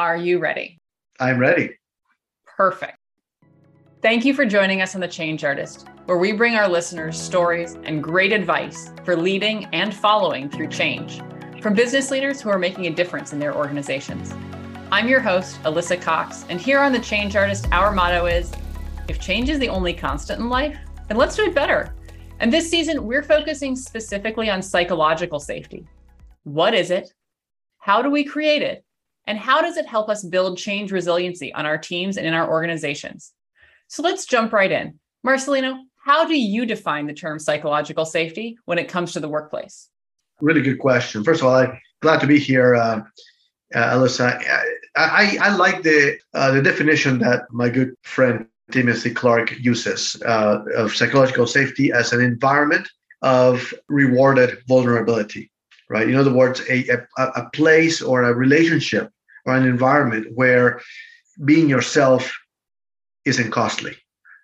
Are you ready? I'm ready. Perfect. Thank you for joining us on The Change Artist, where we bring our listeners stories and great advice for leading and following through change from business leaders who are making a difference in their organizations. I'm your host, Alyssa Cox, and here on The Change Artist, our motto is if change is the only constant in life, then let's do it better. And this season, we're focusing specifically on psychological safety. What is it? How do we create it? And how does it help us build change resiliency on our teams and in our organizations? So let's jump right in. Marcelino, how do you define the term psychological safety when it comes to the workplace? Really good question. First of all, I'm glad to be here, uh, uh, Alyssa. I, I, I, like the uh, the definition that my good friend Timothy Clark uses uh, of psychological safety as an environment of rewarded vulnerability. Right. In other words, a, a, a place or a relationship or an environment where being yourself isn't costly.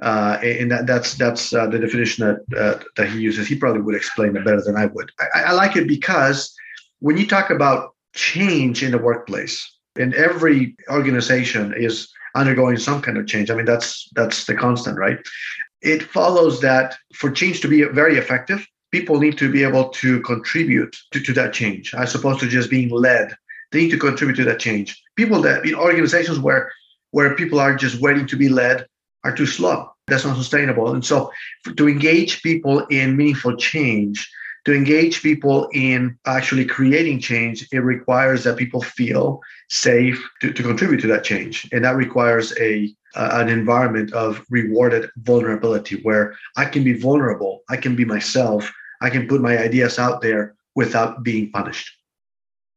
Uh, and that, that's that's uh, the definition that uh, that he uses. He probably would explain it better than I would. I, I, like it because when you talk about change in the workplace, and every organization is undergoing some kind of change. I mean, that's that's the constant, right? It follows that for change to be very effective, people need to be able to contribute to, to that change, as opposed to just being led. They need to contribute to that change. People that in organizations where where people are just waiting to be led are too slow. That's not sustainable. And so to engage people in meaningful change, to engage people in actually creating change, it requires that people feel safe to, to contribute to that change. And that requires a uh, an environment of rewarded vulnerability where I can be vulnerable, I can be myself, I can put my ideas out there without being punished.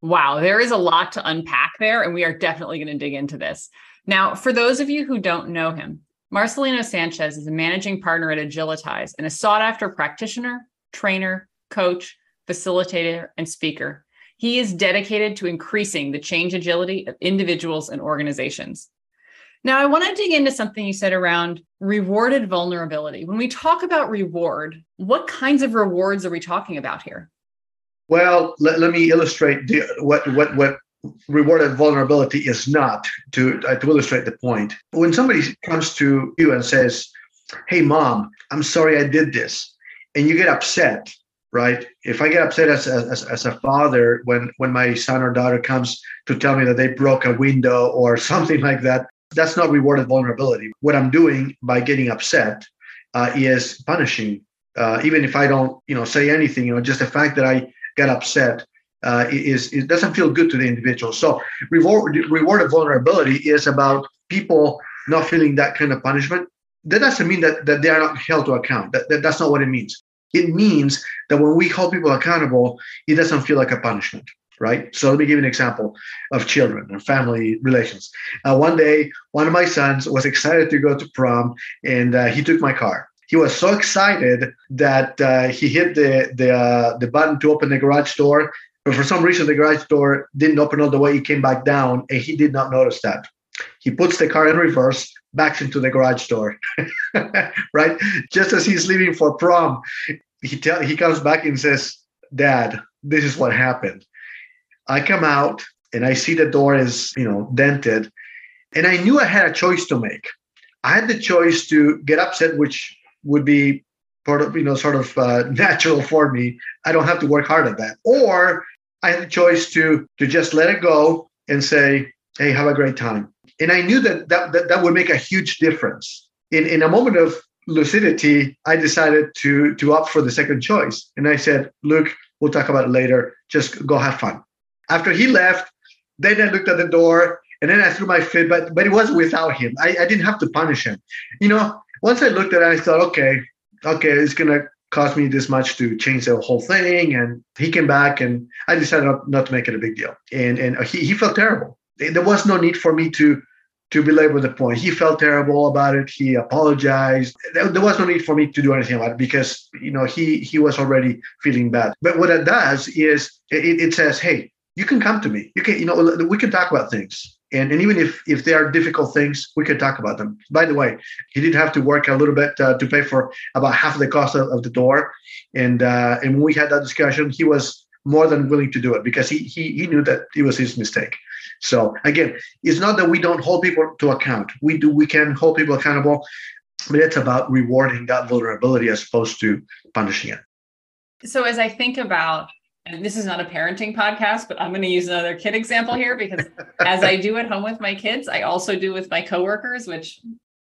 Wow, there is a lot to unpack there, and we are definitely going to dig into this. Now, for those of you who don't know him, Marcelino Sanchez is a managing partner at Agilityze and a sought after practitioner, trainer, coach, facilitator, and speaker. He is dedicated to increasing the change agility of individuals and organizations. Now, I want to dig into something you said around rewarded vulnerability. When we talk about reward, what kinds of rewards are we talking about here? Well, let, let me illustrate the, what, what, what rewarded vulnerability is not to uh, to illustrate the point. When somebody comes to you and says hey mom i'm sorry i did this and you get upset right? If i get upset as, as, as a father when when my son or daughter comes to tell me that they broke a window or something like that that's not rewarded vulnerability. What i'm doing by getting upset uh, is punishing uh, even if i don't you know say anything you know just the fact that i get upset uh, is it doesn't feel good to the individual. So reward rewarded vulnerability is about people not feeling that kind of punishment. That doesn't mean that, that they are not held to account. That, that, that's not what it means. It means that when we hold people accountable, it doesn't feel like a punishment, right? So let me give you an example of children and family relations. Uh, one day, one of my sons was excited to go to prom, and uh, he took my car he was so excited that uh, he hit the the uh, the button to open the garage door but for some reason, the garage door didn't open all the way. He came back down and he did not notice that. He puts the car in reverse, backs into the garage door, right? Just as he's leaving for prom, he tell he comes back and says, "Dad, this is what happened." I come out and I see the door is, you know, dented, and I knew I had a choice to make. I had the choice to get upset, which would be part of you know sort of uh, natural for me. I don't have to work hard at that. Or i had the choice to to just let it go and say hey have a great time. And i knew that that that, that would make a huge difference. In in a moment of lucidity i decided to to opt for the second choice. And i said luke we'll talk about it later. Just go have fun. After he left then i looked at the door and then i threw my fit but but it was without him. I, I didn't have to punish him. You know once i looked at it i thought okay okay, it's gonna cost me this much to change the whole thing. And he came back, and I decided not, to make it a big deal. And and he, he felt terrible. There was no need for me to to belabor the point. He felt terrible about it. He apologized. There, there was no need for me to do anything about it because you know he he was already feeling bad. But what it does is it, it says, hey, you can come to me. You can you know we can talk about things and, and even if if they are difficult things we can talk about them by the way he did have to work a little bit uh, to pay for about half of the cost of, of the door and uh, and when we had that discussion he was more than willing to do it because he he he knew that it was his mistake. So again, it's not that we don't hold people to account. We do we can hold people accountable, but it's about rewarding that vulnerability as opposed to punishing it. So as I think about and this is not a parenting podcast, but I'm going to use another kid example here because as I do at home with my kids, I also do with my coworkers, which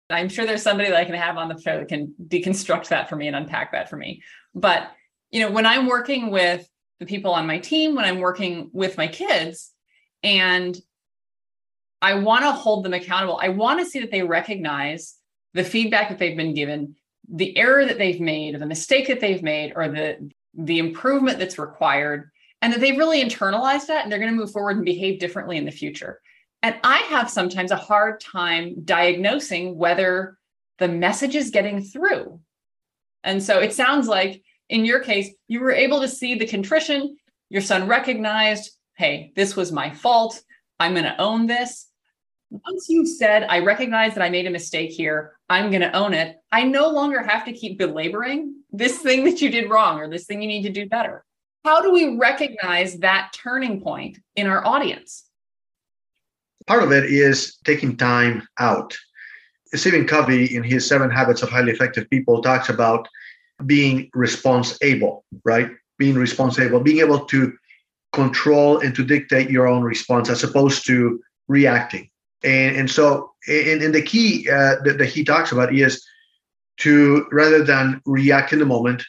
I'm sure there's somebody that I can have on the show that can deconstruct that for me and unpack that for me. But, you know, when I'm working with the people on my team, when I'm working with my kids, and I want to hold them accountable, I want to see that they recognize the feedback that they've been given, the error that they've made, or the mistake that they've made, or the the improvement that's required and that they've really internalized that and they're going to move forward and behave differently in the future. And I have sometimes a hard time diagnosing whether the message is getting through. And so it sounds like in your case, you were able to see the contrition. Your son recognized, hey, this was my fault. I'm going to own this. Once you've said, I recognize that I made a mistake here, I'm going to own it, I no longer have to keep belaboring this thing that you did wrong or this thing you need to do better. How do we recognize that turning point in our audience? Part of it is taking time out. Stephen Covey, in his Seven Habits of Highly Effective People, talks about being responsible, right? Being responsible, being able to control and to dictate your own response as opposed to reacting. And, and so, and, and the key uh, that, that he talks about is to rather than react in the moment,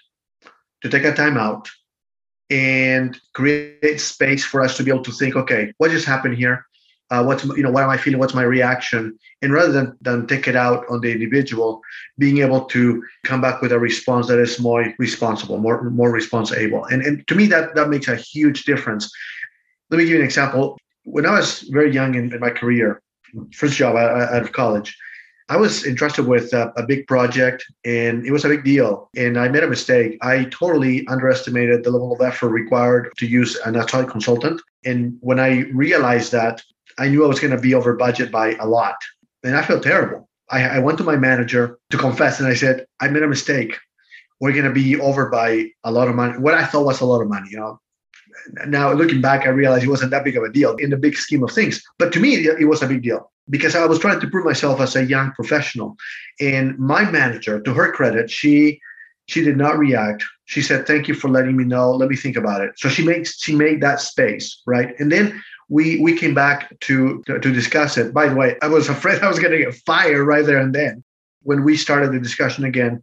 to take a time out and create space for us to be able to think, okay, what just happened here? Uh, what's you know what am I feeling? What's my reaction? And rather than than take it out on the individual, being able to come back with a response that is more responsible, more more responsible. And and to me that that makes a huge difference. Let me give you an example. When I was very young in, in my career, first job out of college, I was entrusted with a, a, big project and it was a big deal. And I made a mistake. I totally underestimated the level of effort required to use an outside consultant. And when I realized that, I knew I was going to be over budget by a lot. And I felt terrible. I, I went to my manager to confess and I said, I made a mistake. We're going to be over by a lot of money. What I thought was a lot of money, you know, now looking back, I realized it wasn't that big of a deal in the big scheme of things. But to me, it was a big deal because I was trying to prove myself as a young professional. And my manager, to her credit, she she did not react. She said, "Thank you for letting me know. Let me think about it." So she makes she made that space, right? And then we we came back to to, discuss it. By the way, I was afraid I was going to get fired right there and then. When we started the discussion again,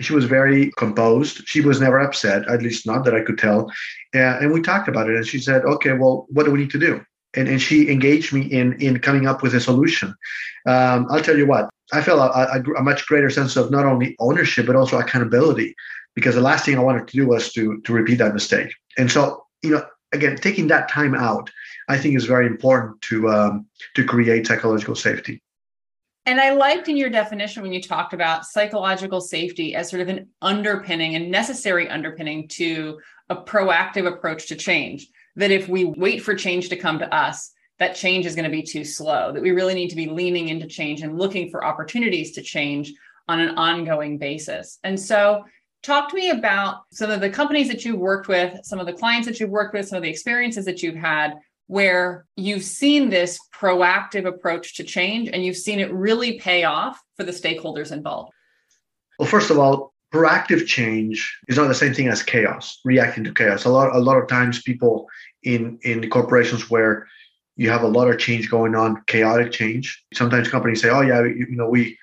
she was very composed. She was never upset, at least not that I could tell. Uh, and we talked about it. And she said, okay, well, what do we need to do? And, and she engaged me in, in coming up with a solution. Um, I'll tell you what, I felt a, a, a, much greater sense of not only ownership, but also accountability, because the last thing I wanted to do was to, to repeat that mistake. And so, you know, again, taking that time out, I think is very important to, um, to create psychological safety. And I liked in your definition when you talked about psychological safety as sort of an underpinning and necessary underpinning to a proactive approach to change. That if we wait for change to come to us, that change is going to be too slow, that we really need to be leaning into change and looking for opportunities to change on an ongoing basis. And so, talk to me about some of the companies that you've worked with, some of the clients that you've worked with, some of the experiences that you've had where you've seen this proactive approach to change and you've seen it really pay off for the stakeholders involved? Well, first of all, proactive change is not the same thing as chaos, reacting to chaos. A lot, a lot of times people in, in corporations where you have a lot of change going on, chaotic change. Sometimes companies say, oh yeah, you, you know, we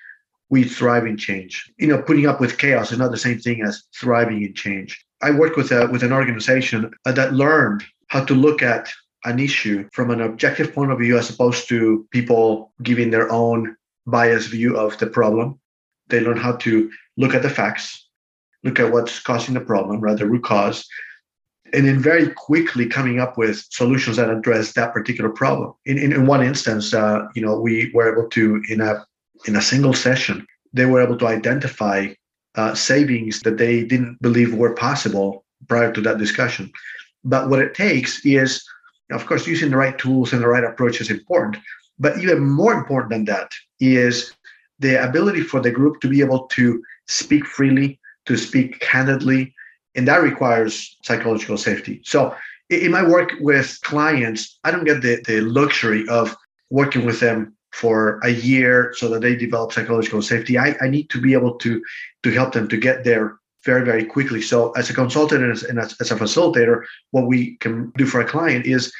we thrive in change. You know, putting up with chaos is not the same thing as thriving in change. I worked with a, with an organization that learned how to look at an issue from an objective point of view as opposed to people giving their own biased view of the problem. They learn how to look at the facts, look at what's causing the problem, rather root cause, and then very quickly coming up with solutions that address that particular problem. In, in, in one instance, uh, you know, we were able to in a in a single session, they were able to identify uh, savings that they didn't believe were possible prior to that discussion. But what it takes is of course, using the right tools and the right approach is important. But even more important than that is the ability for the group to be able to speak freely, to speak candidly, And that requires psychological safety. So in my work with clients, I don't get the, the luxury of working with them for a year so that they develop psychological safety. I, I need to be able to to help them to get there very, very quickly. So as a consultant and as, and as, as a facilitator, what we can do for a client is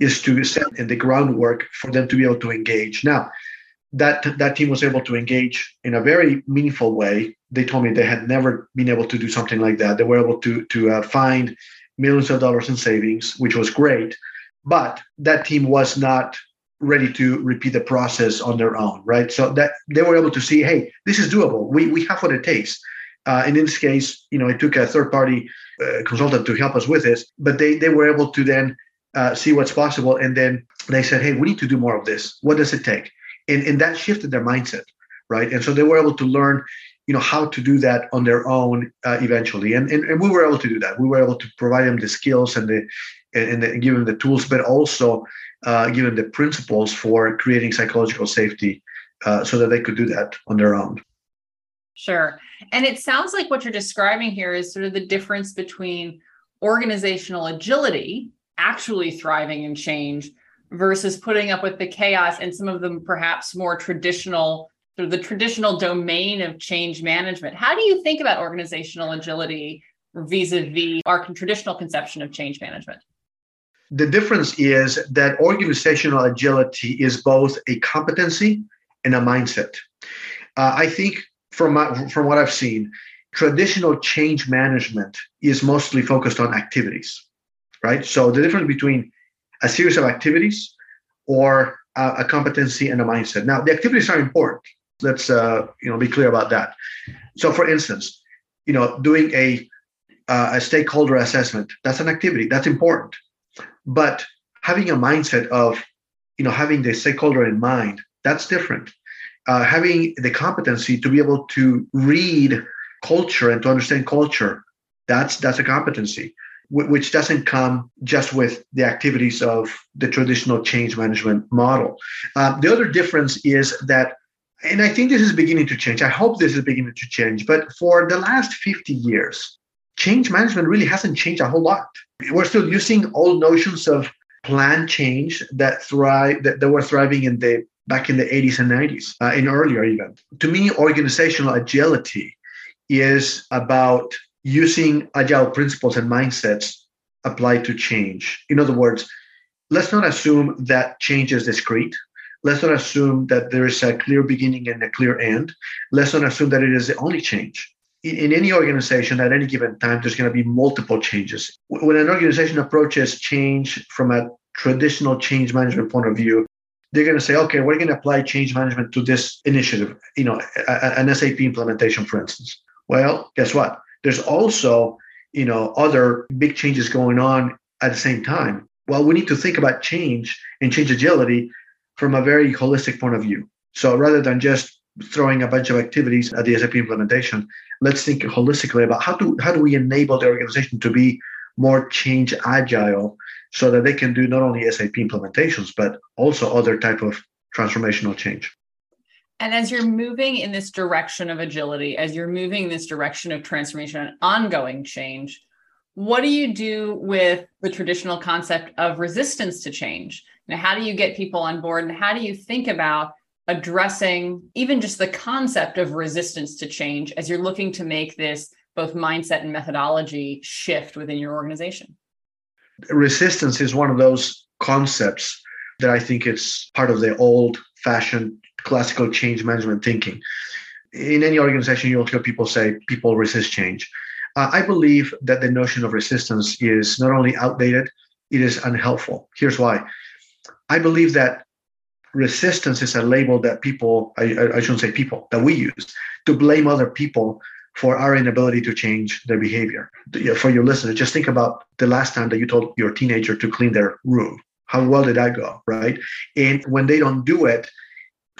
is to set in the groundwork for them to be able to engage. Now, that that team was able to engage in a very meaningful way. They told me they had never been able to do something like that. They were able to to uh, find millions of dollars in savings, which was great. But that team was not ready to repeat the process on their own, right? So that they were able to see, hey, this is doable. We we have what it takes. Uh, and in this case, you know, it took a third party uh, consultant to help us with this, but they they were able to then uh, see what's possible, and then they said, hey, we need to do more of this. What does it take? And and that shifted their mindset, right? And so they were able to learn you know how to do that on their own uh, eventually and, and and we were able to do that we were able to provide them the skills and the and, and give them the tools but also uh, give them the principles for creating psychological safety uh, so that they could do that on their own Sure. And it sounds like what you're describing here is sort of the difference between organizational agility, actually thriving in change, versus putting up with the chaos and some of them perhaps more traditional, sort of the traditional domain of change management. How do you think about organizational agility vis-a-vis our traditional conception of change management? The difference is that organizational agility is both a competency and a mindset. Uh, I think from my, from what I've seen, traditional change management is mostly focused on activities, right? So the difference between a series of activities or a, a competency and a mindset. Now, the activities are important. Let's uh, you know be clear about that. So, for instance, you know, doing a uh, a stakeholder assessment that's an activity that's important, but having a mindset of you know having the stakeholder in mind that's different uh, having the competency to be able to read culture and to understand culture. That's that's a competency which doesn't come just with the activities of the traditional change management model. Uh, the other difference is that and i think this is beginning to change i hope this is beginning to change but for the last 50 years change management really hasn't changed a whole lot. We're still using old notions of plan change that thrive that, that were thriving in the back in the 80s and 90s, uh, and earlier even. To me, organizational agility is about using agile principles and mindsets applied to change. In other words, let's not assume that change is discrete. Let's not assume that there is a clear beginning and a clear end. Let's not assume that it is the only change. In, in any organization at any given time, there's going to be multiple changes. When an organization approaches change from a traditional change management point of view, they're going to say, okay, we're going to apply change management to this initiative, you know, an SAP implementation, for instance. Well, guess what? There's also, you know, other big changes going on at the same time. Well, we need to think about change and change agility from a very holistic point of view. So rather than just throwing a bunch of activities at the SAP implementation, let's think holistically about how do how do we enable the organization to be more change agile so that they can do not only SAP implementations, but also other type of transformational change. And as you're moving in this direction of agility, as you're moving in this direction of transformation and ongoing change, what do you do with the traditional concept of resistance to change? Now, how do you get people on board and how do you think about addressing even just the concept of resistance to change as you're looking to make this both mindset and methodology shift within your organization? Resistance is one of those concepts that I think it's part of the old fashioned classical change management thinking. In any organization, you'll hear people say people resist change. Uh, I believe that the notion of resistance is not only outdated, it is unhelpful. Here's why. I believe that resistance is a label that people, I, I shouldn't say people, that we use to blame other people for our inability to change their behavior. For your listeners, just think about the last time that you told your teenager to clean their room. How well did that go, right? And when they don't do it,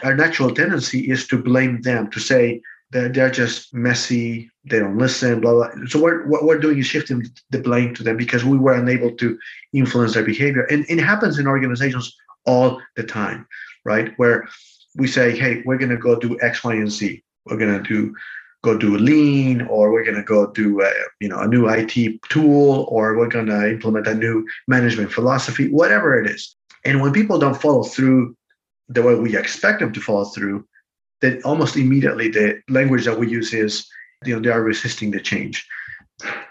our natural tendency is to blame them, to say that they're just messy, they don't listen, blah, blah. So what, what we're doing is shifting the blame to them because we were unable to influence their behavior. And it happens in organizations all the time, right? Where we say, hey, we're going to go do X, Y, and Z. We're going to do go do lean or we're going to go do a, you know a new IT tool or we're going to implement a new management philosophy whatever it is. And when people don't follow through the way we expect them to follow through then almost immediately the language that we use is you know they are resisting the change.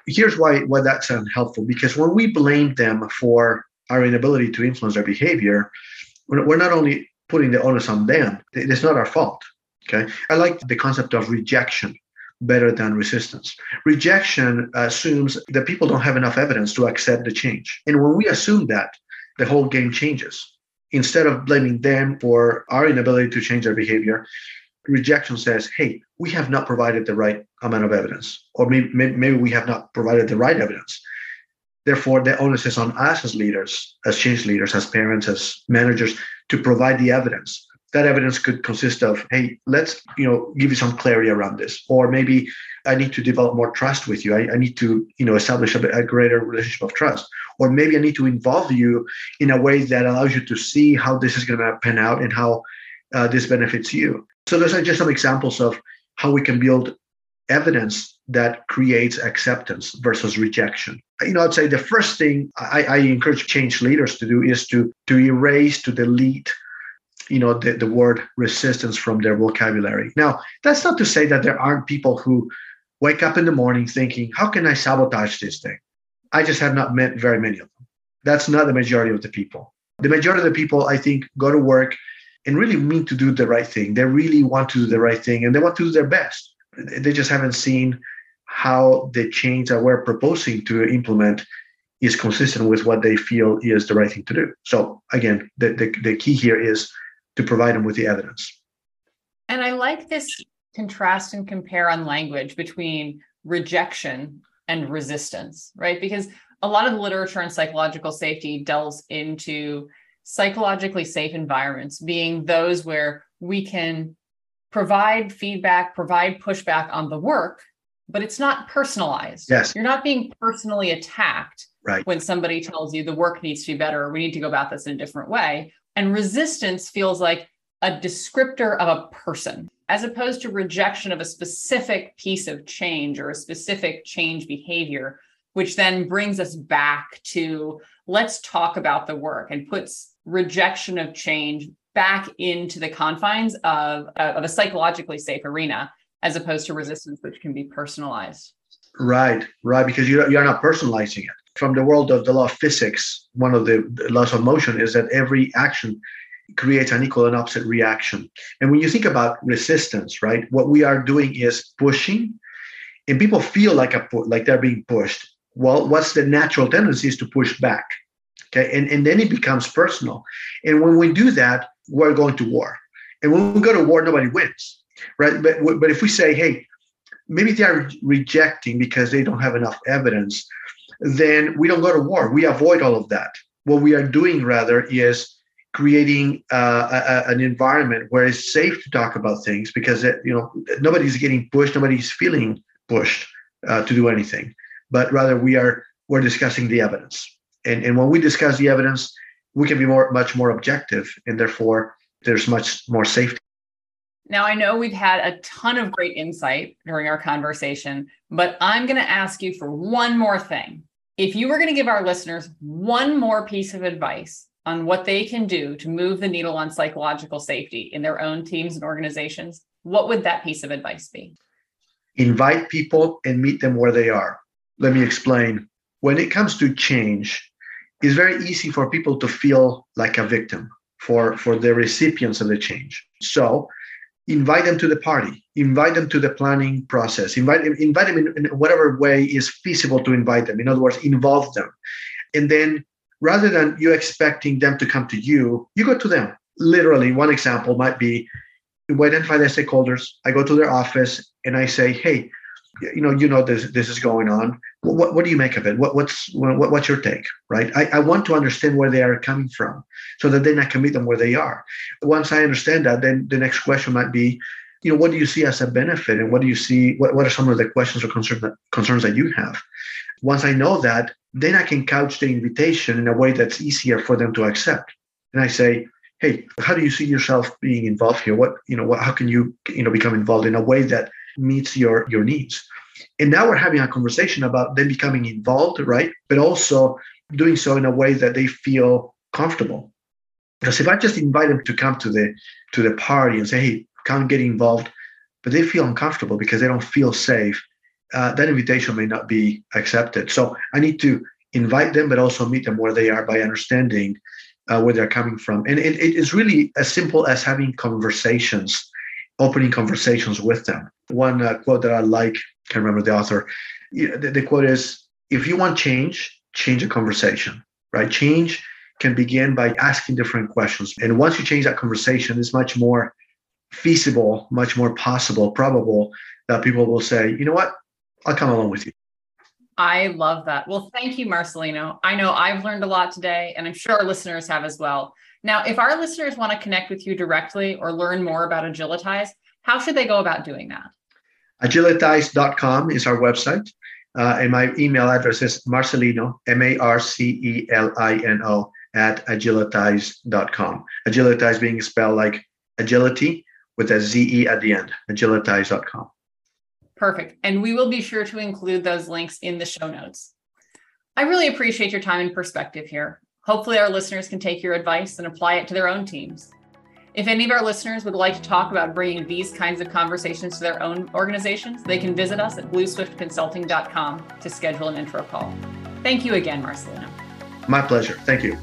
Here's why why that's unhelpful because when we blame them for our inability to influence their behavior we're not only putting the onus on them it's not our fault okay? I like the concept of rejection better than resistance rejection assumes that people don't have enough evidence to accept the change and when we assume that the whole game changes instead of blaming them for our inability to change their behavior rejection says, hey, we have not provided the right amount of evidence, or maybe, maybe we have not provided the right evidence. Therefore, the onus is on us as leaders, as change leaders, as parents, as managers, to provide the evidence. That evidence could consist of, hey, let's you know give you some clarity around this, or maybe I need to develop more trust with you. I, I need to you know establish a, a greater relationship of trust, or maybe I need to involve you in a way that allows you to see how this is going to pan out and how uh, this benefits you. So those are just some examples of how we can build evidence that creates acceptance versus rejection. You know, I'd say the first thing I, I encourage change leaders to do is to to erase, to delete, you know, the, the word resistance from their vocabulary. Now, that's not to say that there aren't people who wake up in the morning thinking, how can I sabotage this thing? I just have not met very many of them. That's not the majority of the people. The majority of the people, I think, go to work and really mean to do the right thing. They really want to do the right thing and they want to do their best. They just haven't seen how the change that we're proposing to implement is consistent with what they feel is the right thing to do. So again, the, the, the key here is to provide them with the evidence. And I like this contrast and compare on language between rejection and resistance, right? Because a lot of the literature on psychological safety delves into psychologically safe environments being those where we can provide feedback, provide pushback on the work, but it's not personalized. Yes. You're not being personally attacked right. when somebody tells you the work needs to be better or we need to go about this in a different way. And resistance feels like a descriptor of a person as opposed to rejection of a specific piece of change or a specific change behavior, which then brings us back to let's talk about the work and puts rejection of change back into the confines of, of a psychologically safe arena as opposed to resistance which can be personalized. Right right because you're, you're not personalizing it from the world of the law of physics one of the laws of motion is that every action creates an equal and opposite reaction and when you think about resistance right what we are doing is pushing and people feel like a like they're being pushed well what's the natural tendency is to push back Okay. And, and then it becomes personal. And when we do that, we're going to war. And when we go to war, nobody wins. Right. But, but if we say, hey, maybe they are rejecting because they don't have enough evidence, then we don't go to war. We avoid all of that. What we are doing rather is creating uh, a, an environment where it's safe to talk about things because it, you know nobody's getting pushed, nobody's feeling pushed uh, to do anything, but rather we are we're discussing the evidence and, and when we discuss the evidence, we can be more much more objective and therefore there's much more safety. Now, I know we've had a ton of great insight during our conversation, but I'm going to ask you for one more thing. If you were going to give our listeners one more piece of advice on what they can do to move the needle on psychological safety in their own teams and organizations, what would that piece of advice be? Invite people and meet them where they are. Let me explain. When it comes to change, it's very easy for people to feel like a victim for, for the recipients of the change. So invite them to the party, invite them to the planning process, invite, them invite them in, in whatever way is feasible to invite them. In other words, involve them. And then rather than you expecting them to come to you, you go to them. Literally, one example might be we identify the stakeholders. I go to their office and I say, hey, you know, you know this this is going on. What what do you make of it? What what's what, what's your take? Right? I, I want to understand where they are coming from, so that then I can meet them where they are. Once I understand that, then the next question might be, you know, what do you see as a benefit, and what do you see? What what are some of the questions or concerns that concerns that you have? Once I know that, then I can couch the invitation in a way that's easier for them to accept. And I say, hey, how do you see yourself being involved here? What you know, what how can you you know become involved in a way that meets your your needs. And now we're having a conversation about them becoming involved, right? But also doing so in a way that they feel comfortable. Because if I just invite them to come to the to the party and say, "Hey, come get involved," but they feel uncomfortable because they don't feel safe, uh, that invitation may not be accepted. So I need to invite them, but also meet them where they are by understanding uh, where they're coming from. And it, it is really as simple as having conversations, opening conversations with them. One uh, quote that I like, can't remember the author. The, the quote is, "If you want change, change a conversation." Right? Change can begin by asking different questions, and once you change that conversation, it's much more feasible, much more possible, probable that people will say, "You know what? I'll come along with you." I love that. Well, thank you, Marcelino. I know I've learned a lot today, and I'm sure our listeners have as well. Now, if our listeners want to connect with you directly or learn more about Agilityze, how should they go about doing that? Agilityze.com is our website. Uh, and my email address is Marcelino, M A R C E L I N O, at agilityze.com. Agilityze being spelled like agility with a Z E at the end, agilityze.com. Perfect. And we will be sure to include those links in the show notes. I really appreciate your time and perspective here. Hopefully, our listeners can take your advice and apply it to their own teams. If any of our listeners would like to talk about bringing these kinds of conversations to their own organizations, they can visit us at blueswiftconsulting.com to schedule an intro call. Thank you again, Marcelino. My pleasure. Thank you.